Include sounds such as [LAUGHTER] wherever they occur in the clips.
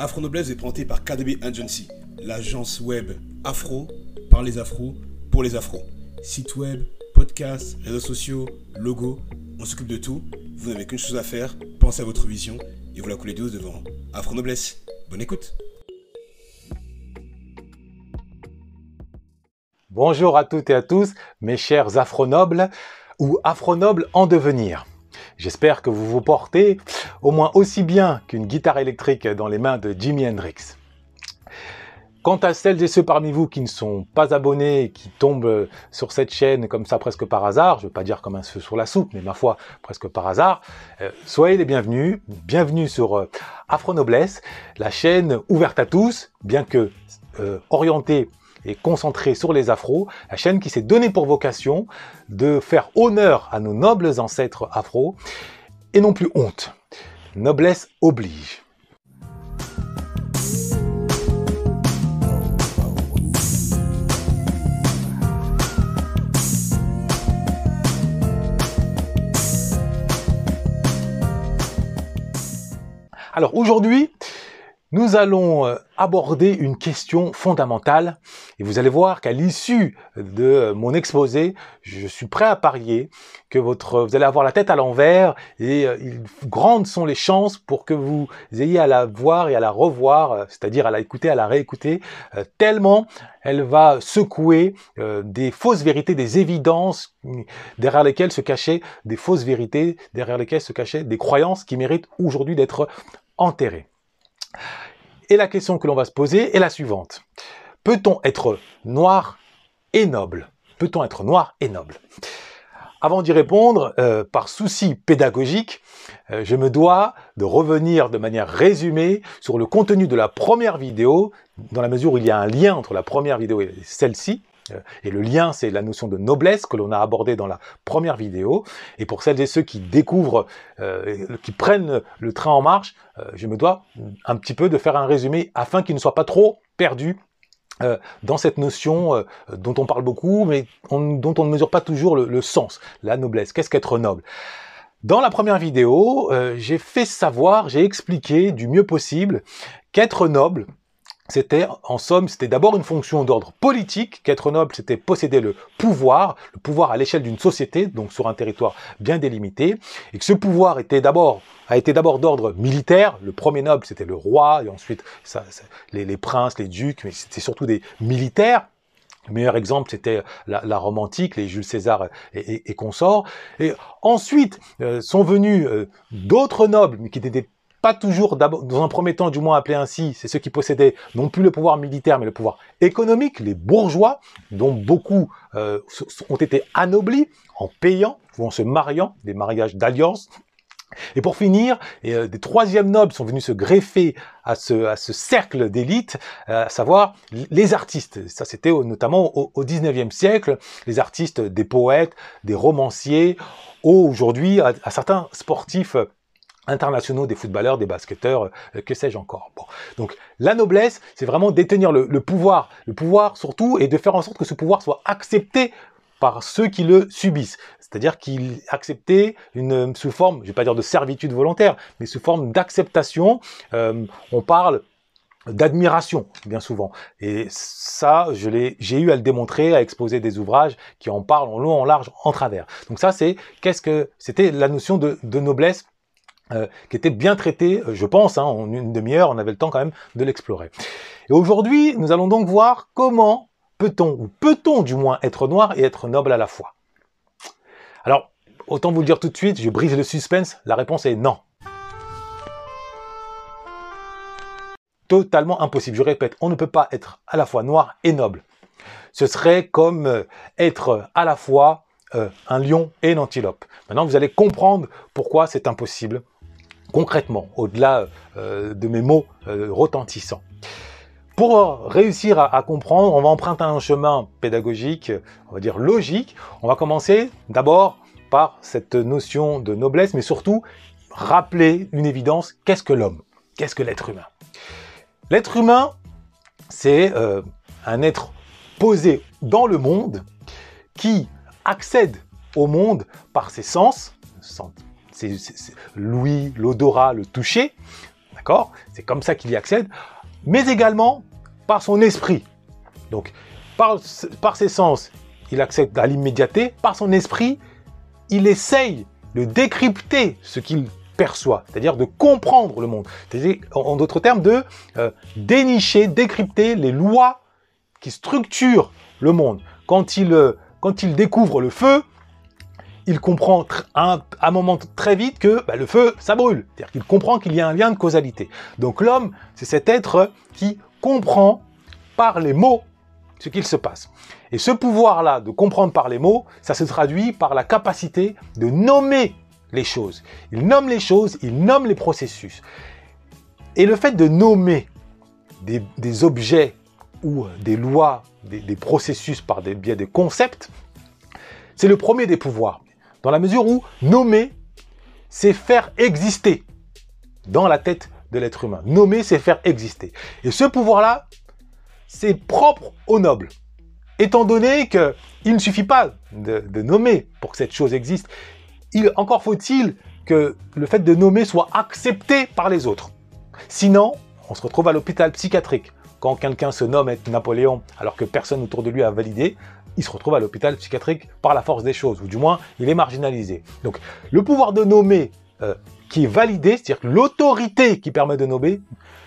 Afro Noblesse est présenté par KDB Agency, l'agence web afro par les afros pour les afros. Site web, podcast, réseaux sociaux, logo, on s'occupe de tout. Vous n'avez qu'une chose à faire, pensez à votre vision et vous la coulez douce devant Afro Noblesse. Bonne écoute. Bonjour à toutes et à tous, mes chers afronobles ou afronobles en devenir. J'espère que vous vous portez au moins aussi bien qu'une guitare électrique dans les mains de Jimi Hendrix. Quant à celles et ceux parmi vous qui ne sont pas abonnés et qui tombent sur cette chaîne comme ça presque par hasard, je ne veux pas dire comme un feu sur la soupe, mais ma foi presque par hasard, euh, soyez les bienvenus, bienvenue sur euh, Afro Noblesse, la chaîne ouverte à tous, bien que euh, orientée et concentrée sur les afros, la chaîne qui s'est donnée pour vocation de faire honneur à nos nobles ancêtres afro et non plus honte. Noblesse oblige. Alors aujourd'hui, nous allons euh, aborder une question fondamentale et vous allez voir qu'à l'issue de mon exposé, je suis prêt à parier que votre, vous allez avoir la tête à l'envers et euh, grandes sont les chances pour que vous ayez à la voir et à la revoir, euh, c'est-à-dire à la écouter, à la réécouter, tellement elle va secouer des fausses vérités, des évidences derrière lesquelles se cachaient des fausses vérités, derrière lesquelles se cachaient des croyances qui méritent aujourd'hui d'être enterrées. Et la question que l'on va se poser est la suivante. Peut-on être noir et noble? Peut-on être noir et noble? Avant d'y répondre, euh, par souci pédagogique, euh, je me dois de revenir de manière résumée sur le contenu de la première vidéo, dans la mesure où il y a un lien entre la première vidéo et celle-ci, et le lien, c'est la notion de noblesse que l'on a abordé dans la première vidéo. Et pour celles et ceux qui découvrent, euh, qui prennent le train en marche, euh, je me dois un petit peu de faire un résumé afin qu'ils ne soient pas trop perdus dans cette notion dont on parle beaucoup, mais dont on ne mesure pas toujours le, sens, la noblesse. Qu'est-ce qu'être noble? Dans la première vidéo, j'ai fait savoir, j'ai expliqué du mieux possible qu'être noble, c'était, en somme, c'était d'abord une fonction d'ordre politique, qu'être noble, c'était posséder le pouvoir, le pouvoir à l'échelle d'une société, donc sur un territoire bien délimité, et que ce pouvoir était d'abord, a été d'abord d'ordre militaire, le premier noble c'était le roi, et ensuite ça, les, princes, les ducs, mais c'était surtout des militaires, le meilleur exemple, c'était la, Rome antique, les Jules César et, consorts. Et ensuite euh, sont venus euh, d'autres nobles, mais qui n'étaient pas toujours, dans un premier temps du moins appelé ainsi, c'est ceux qui possédaient non plus le pouvoir militaire mais le pouvoir économique, les bourgeois, dont beaucoup euh, ont été anoblis en payant ou en se mariant, des mariages d'alliance. Et pour finir, euh, des troisièmes nobles sont venus se greffer à ce, à ce cercle d'élite, euh, à savoir les artistes. Ça, c'était notamment au, au 19e siècle, les artistes, des poètes, des romanciers, aujourd'hui à, à certains sportifs internationaux des footballeurs, des basketteurs, euh, que sais-je encore. Bon. Donc la noblesse, c'est vraiment détenir le, pouvoir, le pouvoir surtout, et de faire en sorte que ce pouvoir soit accepté par ceux qui le subissent. C'est-à-dire qu'il accepté une sous forme, je vais pas dire de servitude volontaire, mais sous forme d'acceptation. Euh, on parle d'admiration bien souvent. Et ça, je l'ai, j'ai eu à le démontrer, à exposer des ouvrages qui en parlent en long, en large, en travers. Donc ça, c'est qu'est-ce que c'était la notion de, de noblesse euh, qui était bien traité, euh, je pense, hein, en une demi-heure, on avait le temps quand même de l'explorer. Et aujourd'hui, nous allons donc voir comment peut-on, ou peut-on du moins être noir et être noble à la fois. Alors, autant vous le dire tout de suite, je brise le suspense, la réponse est non. Totalement impossible. Je répète, on ne peut pas être à la fois noir et noble. Ce serait comme euh, être à la fois un lion et une antilope. Maintenant, vous allez comprendre pourquoi c'est impossible concrètement, au-delà euh, de mes mots euh, retentissants. Pour réussir à, comprendre, on va emprunter un chemin pédagogique, on va dire logique. On va commencer d'abord par cette notion de noblesse, mais surtout rappeler une évidence, qu'est-ce que l'homme? Qu'est-ce que l'être humain? L'être humain, c'est euh, un être posé dans le monde qui accède au monde par ses sens, c'est l'ouïe, l'odorat, le toucher, D'accord? C'est comme ça qu'il y accède, mais également par son esprit. Donc, par, ses sens, il accède à l'immédiateté. Par son esprit, il essaye de décrypter ce qu'il perçoit, c'est-à-dire de comprendre le monde. C'est-à-dire, en d'autres termes, de euh, dénicher, décrypter les lois qui structurent le monde. Quand il, euh, quand il découvre le feu, il comprend à un, moment très vite que bah, le feu, ça brûle. C'est-à-dire qu'il comprend qu'il y a un lien de causalité. Donc l'homme, c'est cet être qui comprend par les mots ce qu'il se passe. Et ce pouvoir-là de comprendre par les mots, ça se traduit par la capacité de nommer les choses. Il nomme les choses, il nomme les processus. Et le fait de nommer des, objets ou des lois, des, des processus par des biais de concepts, c'est le premier des pouvoirs. Dans la mesure où nommer, c'est faire exister dans la tête de l'être humain. Nommer, c'est faire exister. Et ce pouvoir-là, c'est propre au noble. Étant donné qu'il ne suffit pas de, nommer pour que cette chose existe, il, encore faut-il que le fait de nommer soit accepté par les autres. Sinon, on se retrouve à l'hôpital psychiatrique. Quand quelqu'un se nomme être Napoléon alors que personne autour de lui a validé, il se retrouve à l'hôpital psychiatrique par la force des choses, ou du moins il est marginalisé. Donc le pouvoir de nommer euh, qui est validé, c'est-à-dire l'autorité qui permet de nommer,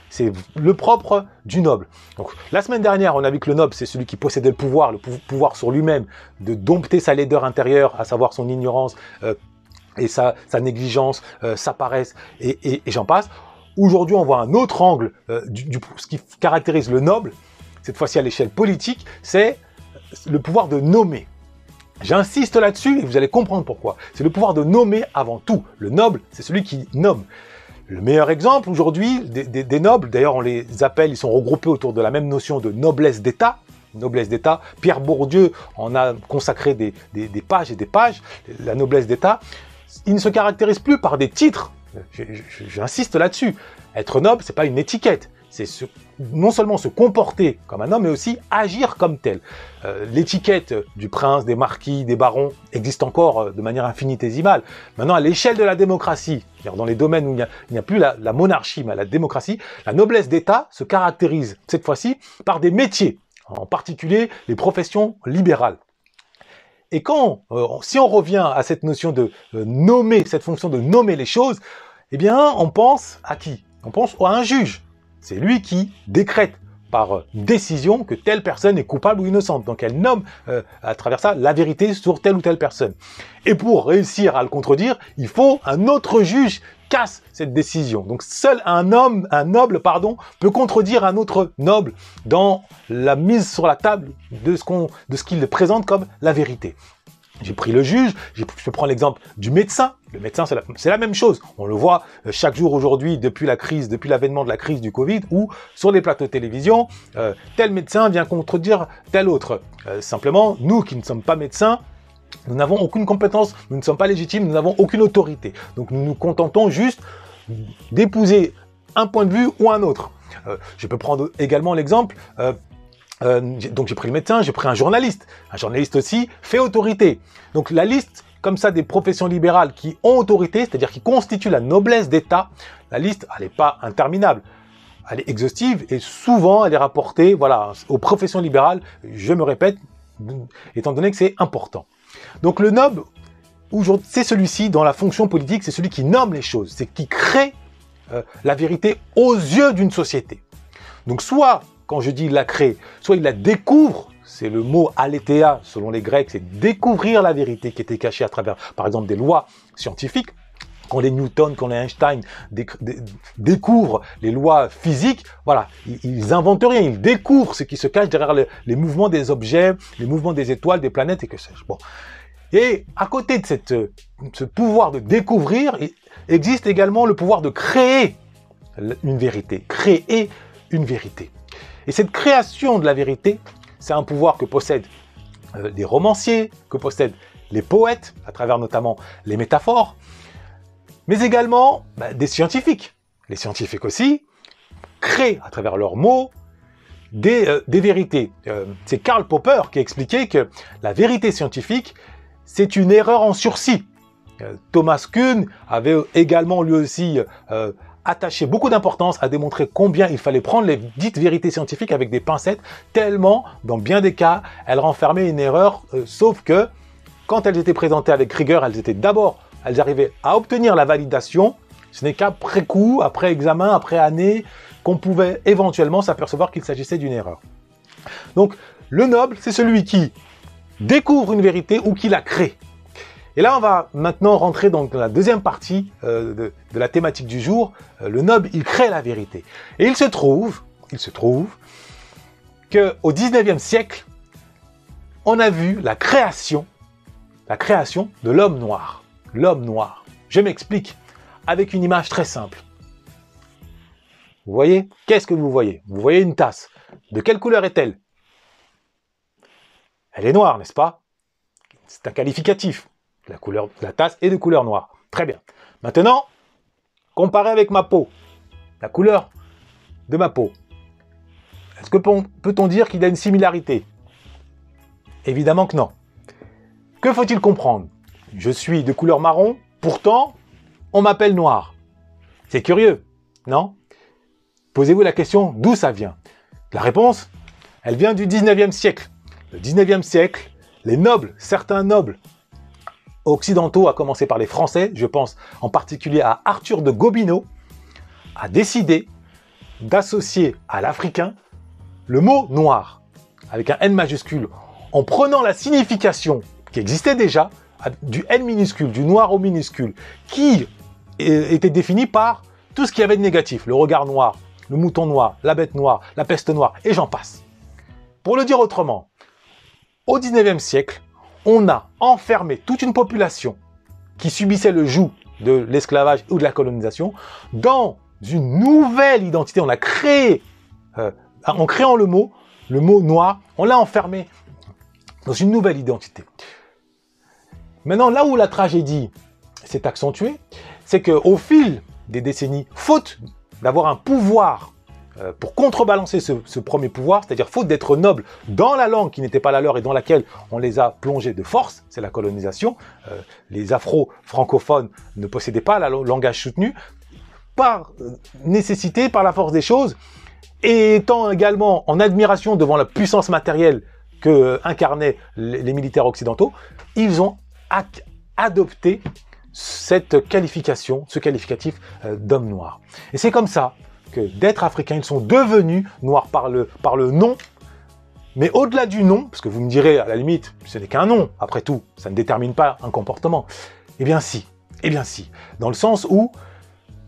c'est le propre du noble. Donc, la semaine dernière, on a vu que le noble, c'est celui qui possédait le pouvoir, le pouvoir sur lui-même, de dompter sa laideur intérieure, à savoir son ignorance euh, et sa, négligence, euh, sa paresse, et, j'en passe. Aujourd'hui, on voit un autre angle euh, du, ce qui caractérise le noble, cette fois-ci à l'échelle politique, c'est le pouvoir de nommer. J'insiste là-dessus et vous allez comprendre pourquoi. C'est le pouvoir de nommer avant tout. Le noble, c'est celui qui nomme. Le meilleur exemple aujourd'hui des, nobles, d'ailleurs on les appelle, ils sont regroupés autour de la même notion de noblesse d'État, noblesse d'État. Pierre Bourdieu en a consacré des, pages et des pages, la noblesse d'État. Il ne se caractérise plus par des titres. J'insiste là-dessus. Être noble, c'est pas une étiquette c'est non seulement se comporter comme un homme, mais aussi agir comme tel. Euh, l'étiquette du prince, des marquis, des barons existe encore euh, de manière infinitésimale. Maintenant, à l'échelle de la démocratie, dans les domaines où il n'y a, plus la, monarchie, mais la démocratie, la noblesse d'État se caractérise cette fois-ci par des métiers, en particulier les professions libérales. Et quand, euh, si on revient à cette notion de nommer, cette fonction de nommer les choses, eh bien, on pense à qui? On pense à un juge. C'est lui qui décrète par euh, décision que telle personne est coupable ou innocente. Donc elle nomme euh, à travers ça la vérité sur telle ou telle personne. Et pour réussir à le contredire, il faut un autre juge casse cette décision. Donc seul un homme, un noble, pardon, peut contredire un autre noble dans la mise sur la table de ce qu'on, de ce qu'il présente comme la vérité. J'ai pris le juge, je prendre l'exemple du médecin. Le médecin, c'est la, même chose. On le voit euh, chaque jour aujourd'hui depuis la crise, depuis l'avènement de la crise du Covid, où sur les plateaux de télévision, euh, tel médecin vient contredire tel autre. Euh, simplement, nous qui ne sommes pas médecins, nous n'avons aucune compétence, nous ne sommes pas légitimes, nous n'avons aucune autorité. Donc nous nous contentons juste d'épouser un point de vue ou un autre. je peux prendre également l'exemple euh, donc j'ai pris le médecin, j'ai pris un journaliste. Un journaliste aussi fait autorité. Donc la liste comme ça des professions libérales qui ont autorité, c'est-à-dire qui constituent la noblesse d'État, la liste, elle n'est pas interminable. Elle est exhaustive et souvent elle est rapportée aux professions libérales, je me répète, étant donné que c'est important. Donc le noble, c'est celui-ci dans la fonction politique, c'est celui qui nomme les choses, c'est qui crée euh, la vérité aux yeux d'une société. Donc soit quand je dis la crée, soit il la découvre, c'est le mot aletheia selon les Grecs, c'est découvrir la vérité qui était cachée à travers, par exemple, des lois scientifiques. Quand les Newton, quand les Einstein découvrent les lois physiques, voilà, ils, inventent rien, ils découvrent ce qui se cache derrière les mouvements des objets, les mouvements des étoiles, des planètes et que sais-je. Bon. Et à côté de cette, ce pouvoir de découvrir, existe également le pouvoir de créer une vérité, créer une vérité. Et cette création de la vérité, c'est un pouvoir que possèdent euh, les romanciers, que possèdent les poètes, à travers notamment les métaphores, mais également bah, des scientifiques. Les scientifiques aussi créent, à travers leurs mots, des, euh, vérités. Euh, c'est Karl Popper qui expliquait que la vérité scientifique, c'est une erreur en sursis. Thomas Kuhn avait également lui aussi attaché beaucoup d'importance à démontrer combien il fallait prendre les dites vérités scientifiques avec des pincettes, tellement, dans bien des cas, elles renfermaient une erreur, euh, sauf que quand elles étaient présentées avec rigueur, elles étaient d'abord, elles arrivaient à obtenir la validation, ce n'est qu'après coup, après examen, après année, qu'on pouvait éventuellement s'apercevoir qu'il s'agissait d'une erreur. Donc, le noble, c'est celui qui découvre une vérité ou qui la crée. Et là, on va maintenant rentrer dans la deuxième partie euh, de, la thématique du jour. Euh, le noble, il crée la vérité. Et il se trouve, il se trouve, que au 19e siècle, on a vu la création, la création de l'homme noir. L'homme noir. Je m'explique avec une image très simple. Vous voyez? Qu'est-ce que vous voyez? Vous voyez une tasse. De quelle couleur est-elle? Elle est noire, n'est-ce pas? C'est un qualificatif. La, couleur, la tasse est de couleur noire. Très bien. Maintenant, comparé avec ma peau, la couleur de ma peau. Est-ce que peut-on dire qu'il y a une similarité? Évidemment que non. Que faut-il comprendre? Je suis de couleur marron, pourtant, on m'appelle noir. C'est curieux, non? Posez-vous la question d'où ça vient. La réponse, elle vient du 19e siècle. Le 19e siècle, les nobles, certains nobles occidentaux, à commencer par les Français, je pense en particulier à Arthur de Gobineau, a décidé d'associer à l'africain le mot noir, avec un N majuscule, en prenant la signification qui existait déjà du N minuscule, du noir au minuscule, qui était défini par tout ce qu'il y avait de négatif, le regard noir, le mouton noir, la bête noire, la peste noire, et j'en passe. Pour le dire autrement, au 19e siècle, on a enfermé toute une population qui subissait le joug de l'esclavage ou de la colonisation dans une nouvelle identité. On a créé, euh, en créant le mot, le mot noir, on l'a enfermé dans une nouvelle identité. Maintenant, là où la tragédie s'est accentuée, c'est qu'au fil des décennies, faute d'avoir un pouvoir euh, pour contrebalancer ce, premier pouvoir, c'est-à-dire faute d'être noble dans la langue qui n'était pas la leur et dans laquelle on les a plongés de force, c'est la colonisation. Euh, les afro-francophones ne possédaient pas le langage soutenu par euh, nécessité, par la force des choses, et étant également en admiration devant la puissance matérielle que les, militaires occidentaux, ils ont adopté cette qualification, ce qualificatif d'homme noir. Et c'est comme ça d'être africains, ils sont devenus noirs par le, par le nom. Mais au-delà du nom, parce que vous me direz, à la limite, ce n'est qu'un nom, après tout, ça ne détermine pas un comportement. Eh bien si, eh bien si. Dans le sens où,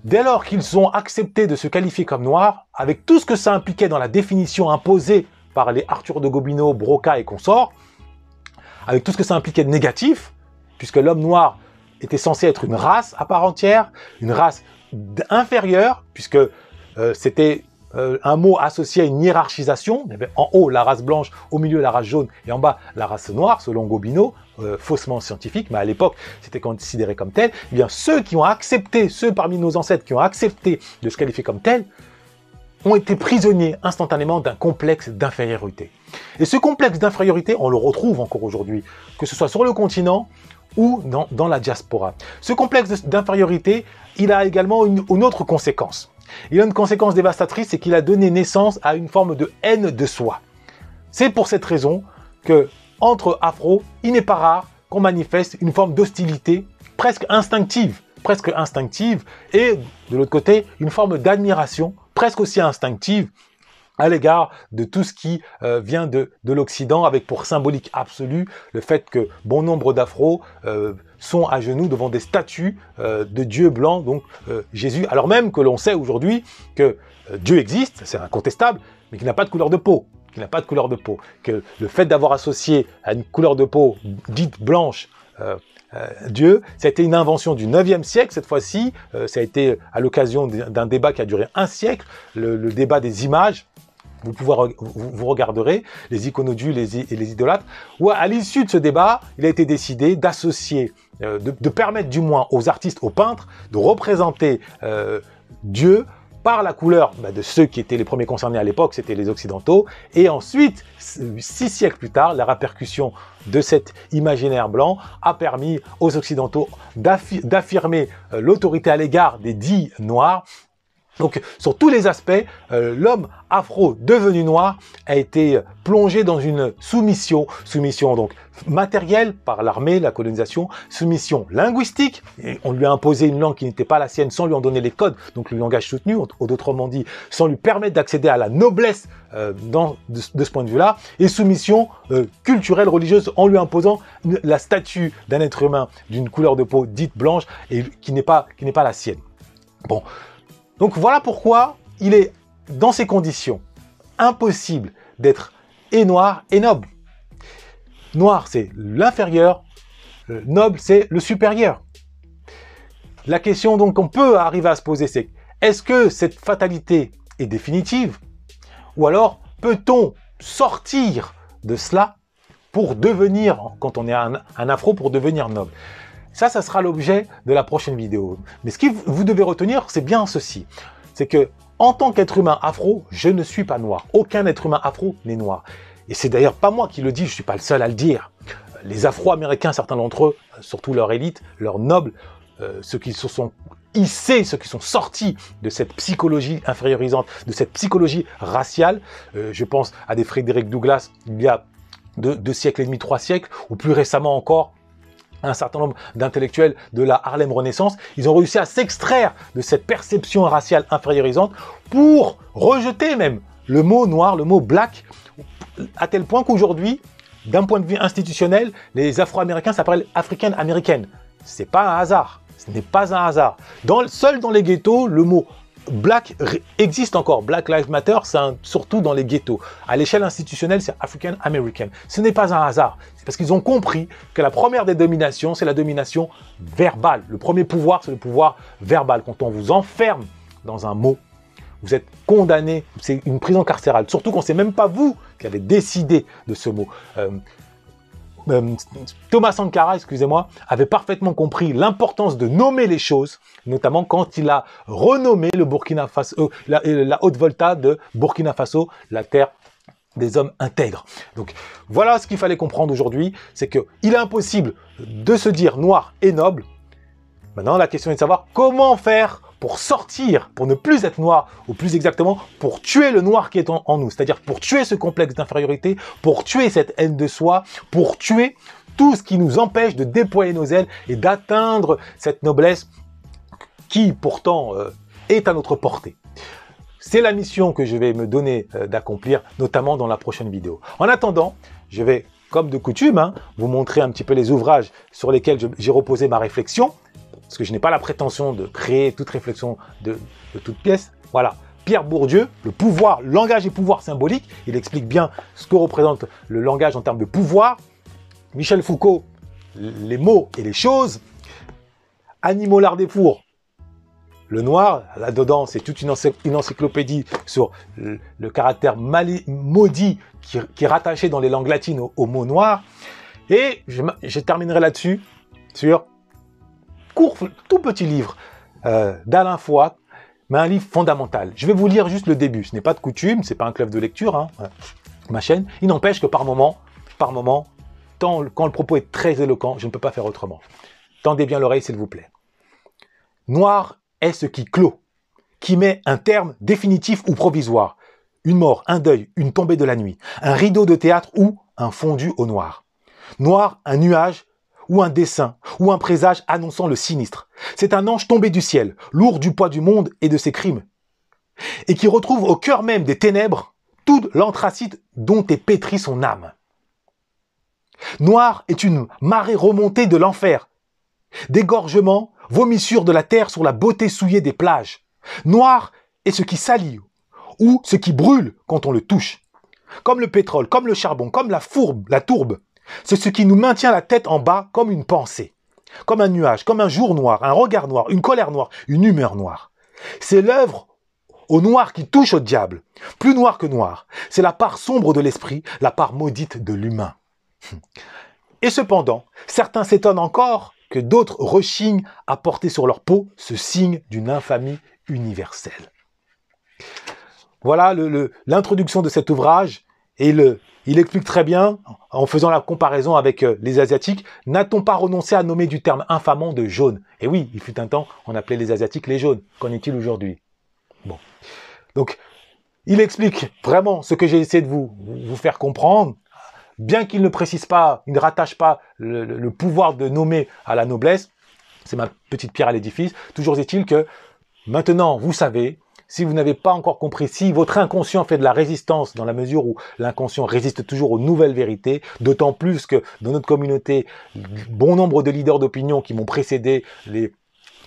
dès lors qu'ils ont accepté de se qualifier comme noirs, avec tout ce que ça impliquait dans la définition imposée par les Arthur de Gobineau, Broca et consorts, avec tout ce que ça impliquait de négatif, puisque l'homme noir était censé être une race à part entière, une race inférieure, puisque euh, c'était euh, un mot associé à une hiérarchisation. En haut la race blanche, au milieu la race jaune et en bas la race noire, selon Gobineau, euh, faussement scientifique, mais à l'époque c'était considéré comme tel. Eh bien, ceux qui ont accepté, ceux parmi nos ancêtres qui ont accepté de se qualifier comme tel, ont été prisonniers instantanément d'un complexe d'infériorité. Et ce complexe d'infériorité, on le retrouve encore aujourd'hui, que ce soit sur le continent ou dans, la diaspora. Ce complexe d'infériorité, il a également une autre conséquence. Il a une conséquence dévastatrice, c'est qu'il a donné naissance à une forme de haine de soi. C'est pour cette raison que, entre afro, il n'est pas rare qu'on manifeste une forme d'hostilité presque instinctive, presque instinctive, et de l'autre côté, une forme d'admiration presque aussi instinctive à l'égard de tout ce qui euh, vient de, l'Occident, avec pour symbolique absolu le fait que bon nombre d'afro euh, sont à genoux devant des statues euh, de Dieu blanc, donc Jésus, alors même que l'on sait aujourd'hui que Dieu existe, c'est incontestable, mais qu'il n'a pas de couleur de peau, qu'il n'a pas de couleur de peau, que le fait d'avoir associé à une couleur de peau dite blanche Dieu, ça a été une invention du 9e siècle cette fois-ci, ça a été à l'occasion d'un débat qui a duré un siècle, le débat des images, vous, pouvez, vous, regarderez les iconodules et les idolâtres, où à l'issue de ce débat, il a été décidé d'associer, euh, de, permettre du moins aux artistes, aux peintres, de représenter euh, Dieu par la couleur bah, de ceux qui étaient les premiers concernés à l'époque, c'était les Occidentaux, et ensuite, six siècles plus tard, la répercussion de cet imaginaire blanc a permis aux Occidentaux d'affirmer euh, l'autorité à l'égard des dits noirs Donc sur tous les aspects, euh, l'homme afro devenu noir a été plongé dans une soumission, soumission donc matérielle par l'armée, la colonisation, soumission linguistique, et on lui a imposé une langue qui n'était pas la sienne sans lui en donner les codes, donc le langage soutenu, autrement dit, sans lui permettre d'accéder à la noblesse euh, de, ce point de vue-là, et soumission euh, culturelle, religieuse, en lui imposant la statue d'un être humain d'une couleur de peau dite blanche et qui n'est pas, qui pas la sienne. Bon, donc voilà pourquoi il est dans ces conditions impossible d'être et noir et noble. Noir, c'est l'inférieur, noble, c'est le supérieur. La question donc qu'on peut arriver à se poser, c'est est-ce que cette fatalité est définitive? Ou alors peut-on sortir de cela pour devenir, quand on est un, un afro, pour devenir noble? Ça, ça sera l'objet de la prochaine vidéo. Mais ce que vous devez retenir, c'est bien ceci. C'est que, en tant qu'être humain afro, je ne suis pas noir. Aucun être humain afro n'est noir. Et c'est d'ailleurs pas moi qui le dis, je suis pas le seul à le dire. Les afro-américains, certains d'entre eux, surtout leur élite, leurs nobles, euh, ceux qui se sont hissés, ceux qui sont sortis de cette psychologie infériorisante, de cette psychologie raciale, euh, je pense à des Frédéric Douglas il y a deux siècles et demi, trois siècles, ou plus récemment encore, un certain nombre d'intellectuels de la Harlem Renaissance, ils ont réussi à s'extraire de cette perception raciale infériorisante pour rejeter même le mot noir, le mot black, à tel point qu'aujourd'hui, d'un point de vue institutionnel, les Afro-Américains s'appellent African American. C'est pas un hasard. Ce n'est pas un hasard. Dans, seul dans les ghettos, le mot Black existe encore. Black Lives Matter, c'est surtout dans les ghettos. À l'échelle institutionnelle, c'est African American. Ce n'est pas un hasard. C'est parce qu'ils ont compris que la première des dominations, c'est la domination verbale. Le premier pouvoir, c'est le pouvoir verbal. Quand on vous enferme dans un mot, vous êtes condamné. C'est une prison carcérale. Surtout quand c'est même pas vous qui avez décidé de ce mot. Euh, euh, Thomas Sankara, excusez-moi, avait parfaitement compris l'importance de nommer les choses, notamment quand il a renommé le Burkina Faso, euh, euh, la, haute volta de Burkina Faso, la terre des hommes intègres. Donc voilà ce qu'il fallait comprendre aujourd'hui, c'est qu'il est impossible de se dire noir et noble. Maintenant, la question est de savoir comment faire pour sortir, pour ne plus être noir, ou plus exactement, pour tuer le noir qui est en, nous, c'est-à-dire pour tuer ce complexe d'infériorité, pour tuer cette haine de soi, pour tuer tout ce qui nous empêche de déployer nos ailes et d'atteindre cette noblesse qui pourtant euh, est à notre portée. C'est la mission que je vais me donner euh, d'accomplir, notamment dans la prochaine vidéo. En attendant, je vais, comme de coutume, hein, vous montrer un petit peu les ouvrages sur lesquels j'ai reposé ma réflexion parce que je n'ai pas la prétention de créer toute réflexion de, toute pièce. Voilà. Pierre Bourdieu, le pouvoir, langage et pouvoir symbolique, il explique bien ce que représente le langage en termes de pouvoir. Michel Foucault, les mots et les choses. Animaux l'art des fours, le noir, là-dedans, c'est toute une, encyclopédie sur le, caractère maudit qui, est rattaché dans les langues latines au, mot noir. Et je, je terminerai là-dessus sur court, tout petit livre euh, d'Alain Foy, mais un livre fondamental. Je vais vous lire juste le début. Ce n'est pas de coutume, c'est pas un club de lecture, hein, euh, ma chaîne. Il n'empêche que par moment, par moment, quand le propos est très éloquent, je ne peux pas faire autrement. Tendez bien l'oreille, s'il vous plaît. Noir est ce qui clôt, qui met un terme définitif ou provisoire. Une mort, un deuil, une tombée de la nuit, un rideau de théâtre ou un fondu au noir. Noir, un nuage ou un dessin, ou un présage annonçant le sinistre. C'est un ange tombé du ciel, lourd du poids du monde et de ses crimes, et qui retrouve au cœur même des ténèbres tout l'anthracite dont est pétri son âme. Noir est une marée remontée de l'enfer, dégorgement, vomissure de la terre sur la beauté souillée des plages. Noir est ce qui salit, ou ce qui brûle quand on le touche. Comme le pétrole, comme le charbon, comme la fourbe, la tourbe, c'est ce qui nous maintient la tête en bas comme une pensée, comme un nuage, comme un jour noir, un regard noir, une colère noire, une humeur noire. C'est l'œuvre au noir qui touche au diable, plus noir que noir. C'est la part sombre de l'esprit, la part maudite de l'humain. Et cependant, certains s'étonnent encore que d'autres rechignent à porter sur leur peau ce signe d'une infamie universelle. Voilà l'introduction de cet ouvrage et le, il explique très bien, en faisant la comparaison avec euh, les Asiatiques, n'a-t-on pas renoncé à nommer du terme infamant de jaune? Et oui, il fut un temps, on appelait les Asiatiques les jaunes. Qu'en est-il aujourd'hui? Bon. Donc, il explique vraiment ce que j'ai essayé de vous, vous faire comprendre. Bien qu'il ne précise pas, il ne rattache pas le pouvoir de nommer à la noblesse, c'est ma petite pierre à l'édifice. Toujours est-il que maintenant, vous savez, si vous n'avez pas encore compris, si votre inconscient fait de la résistance dans la mesure où l'inconscient résiste toujours aux nouvelles vérités, d'autant plus que dans notre communauté, bon nombre de leaders d'opinion qui m'ont précédé, les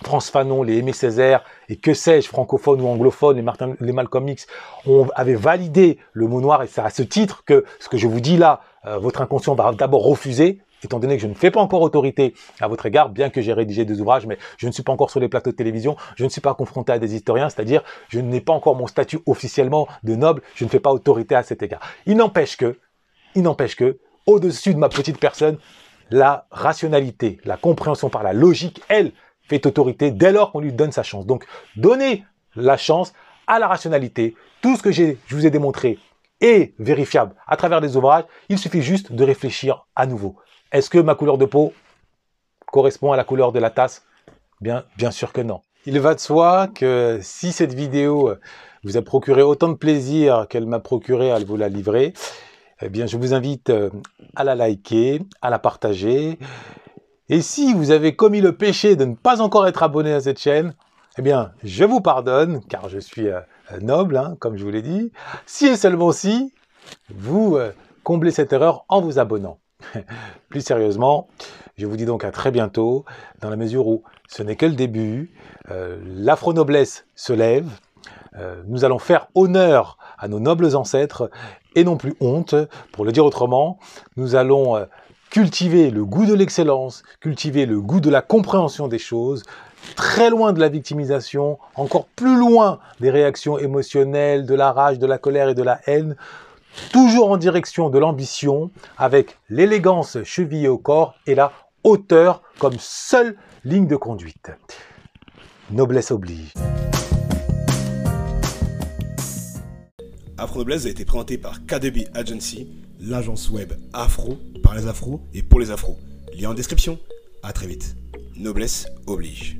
France Fanon, les Aimé Césaire et que sais-je, francophones ou anglophones, les, Martin, les Malcolm X, on avait validé le mot noir et c'est à ce titre que ce que je vous dis là, euh, votre inconscient va d'abord refuser, étant donné que je ne fais pas encore autorité à votre égard, bien que j'ai rédigé des ouvrages, mais je ne suis pas encore sur les plateaux de télévision, je ne suis pas confronté à des historiens, c'est-à-dire je n'ai pas encore mon statut officiellement de noble, je ne fais pas autorité à cet égard. Il n'empêche que, il n'empêche que, au-dessus de ma petite personne, la rationalité, la compréhension par la logique, elle, fait autorité dès lors qu'on lui donne sa chance. Donc, donnez la chance à la rationalité. Tout ce que je vous ai démontré est vérifiable à travers des ouvrages. Il suffit juste de réfléchir à nouveau. Est-ce que ma couleur de peau correspond à la couleur de la tasse? Bien, bien sûr que non. Il va de soi que si cette vidéo vous a procuré autant de plaisir qu'elle m'a procuré à vous la livrer, eh bien, je vous invite à la liker, à la partager et si vous avez commis le péché de ne pas encore être abonné à cette chaîne, eh bien, je vous pardonne, car je suis euh, noble, hein, comme je vous l'ai dit, si et seulement si vous euh, comblez cette erreur en vous abonnant. [LAUGHS] Plus sérieusement, je vous dis donc à très bientôt, dans la mesure où ce n'est que le début, euh, l'afro-noblesse se lève, nous allons faire honneur à nos nobles ancêtres et non plus honte, pour le dire autrement, nous allons cultiver le goût de l'excellence, cultiver le goût de la compréhension des choses, très loin de la victimisation, encore plus loin des réactions émotionnelles, de la rage, de la colère et de la haine, toujours en direction de l'ambition, avec l'élégance chevillée au corps et la hauteur comme seule ligne de conduite. Noblesse oblige. Afro Noblesse a été présenté par KDB Agency, l'agence web afro par les afros et pour les afros. Lien en description. À très vite. Noblesse oblige.